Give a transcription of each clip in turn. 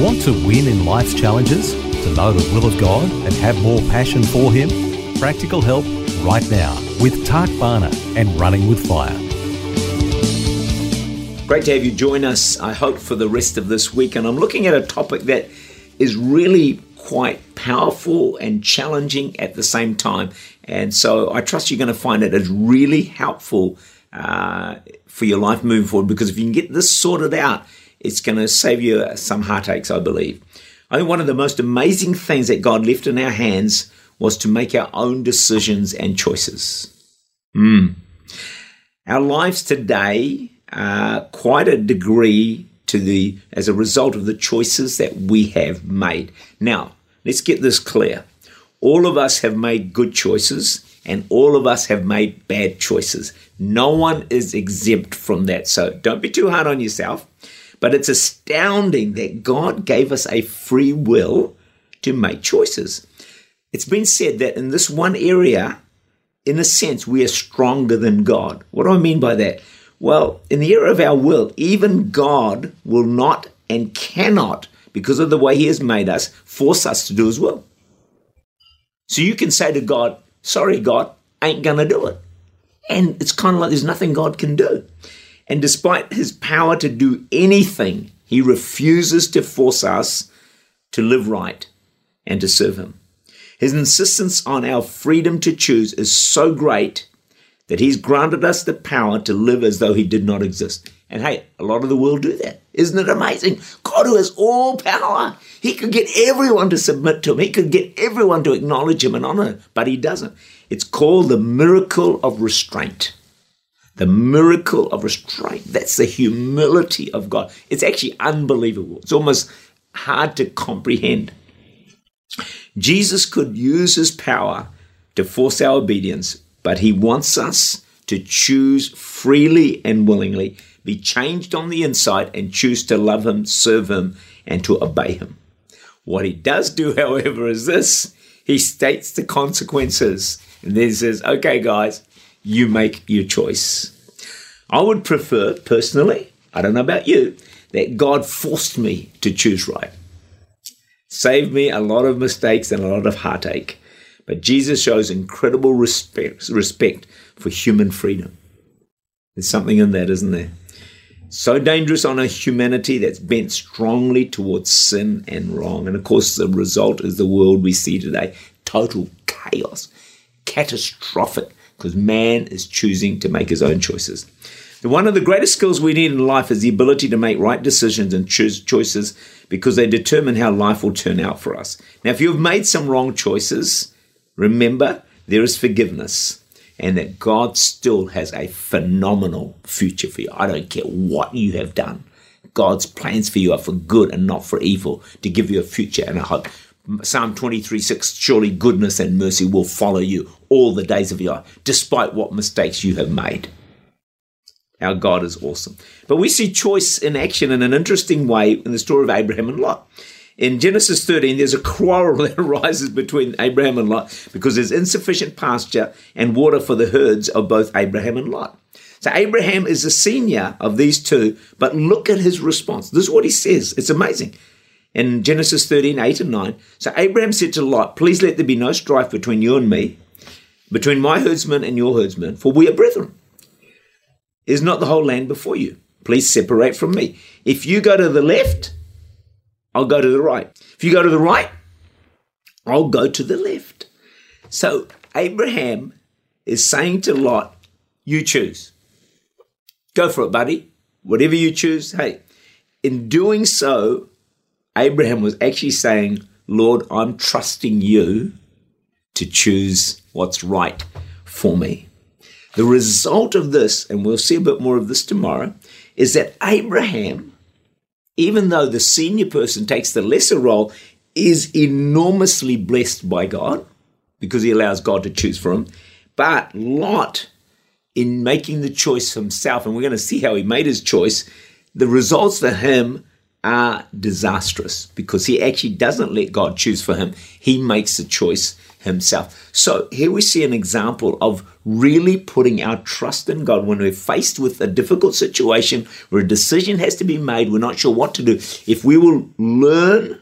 Want to win in life's challenges? To know the will of God and have more passion for Him? Practical help right now with Tak Bhana and Running with Fire. Great to have you join us, I hope, for the rest of this week. And I'm looking at a topic that is really quite powerful and challenging at the same time. And so I trust you're going to find it as really helpful uh, for your life moving forward because if you can get this sorted out, it's going to save you some heartaches, I believe. I think one of the most amazing things that God left in our hands was to make our own decisions and choices. Mm. Our lives today are quite a degree to the as a result of the choices that we have made. Now, let's get this clear. All of us have made good choices and all of us have made bad choices. No one is exempt from that. So don't be too hard on yourself. But it's astounding that God gave us a free will to make choices. It's been said that in this one area, in a sense, we are stronger than God. What do I mean by that? Well, in the area of our will, even God will not and cannot, because of the way He has made us, force us to do His will. So you can say to God, Sorry, God, ain't gonna do it. And it's kind of like there's nothing God can do. And despite his power to do anything, he refuses to force us to live right and to serve him. His insistence on our freedom to choose is so great that he's granted us the power to live as though he did not exist. And hey, a lot of the world do that. Isn't it amazing? God, who has all power, he could get everyone to submit to him. He could get everyone to acknowledge him and honor him, but he doesn't. It's called the miracle of restraint the miracle of restraint. That's the humility of God. It's actually unbelievable. It's almost hard to comprehend. Jesus could use his power to force our obedience, but he wants us to choose freely and willingly, be changed on the inside, and choose to love him, serve him, and to obey him. What he does do, however, is this he states the consequences and then says, okay, guys, you make your choice. I would prefer, personally, I don't know about you, that God forced me to choose right. Saved me a lot of mistakes and a lot of heartache. But Jesus shows incredible respect, respect for human freedom. There's something in that, isn't there? So dangerous on a humanity that's bent strongly towards sin and wrong. And of course, the result is the world we see today total chaos, catastrophic because man is choosing to make his own choices. One of the greatest skills we need in life is the ability to make right decisions and choose choices because they determine how life will turn out for us. Now, if you've made some wrong choices, remember there is forgiveness and that God still has a phenomenal future for you. I don't care what you have done. God's plans for you are for good and not for evil, to give you a future and a hope. Psalm 23 6 Surely goodness and mercy will follow you all the days of your life, despite what mistakes you have made. Our God is awesome. But we see choice in action in an interesting way in the story of Abraham and Lot. In Genesis 13, there's a quarrel that arises between Abraham and Lot because there's insufficient pasture and water for the herds of both Abraham and Lot. So Abraham is the senior of these two, but look at his response. This is what he says. It's amazing in Genesis 13, 8 and 9. So Abraham said to Lot, Please let there be no strife between you and me, between my herdsmen and your herdsmen, for we are brethren. Is not the whole land before you? Please separate from me. If you go to the left, I'll go to the right. If you go to the right, I'll go to the left. So Abraham is saying to Lot, You choose. Go for it, buddy. Whatever you choose, hey. In doing so, Abraham was actually saying, Lord, I'm trusting you to choose what's right for me. The result of this, and we'll see a bit more of this tomorrow, is that Abraham, even though the senior person takes the lesser role, is enormously blessed by God because he allows God to choose for him. But Lot, in making the choice himself, and we're going to see how he made his choice, the results for him are disastrous because he actually doesn't let God choose for him. He makes the choice himself. So here we see an example of really putting our trust in God when we're faced with a difficult situation where a decision has to be made, we're not sure what to do. If we will learn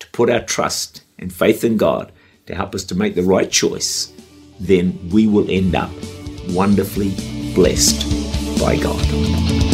to put our trust and faith in God to help us to make the right choice, then we will end up wonderfully blessed by God.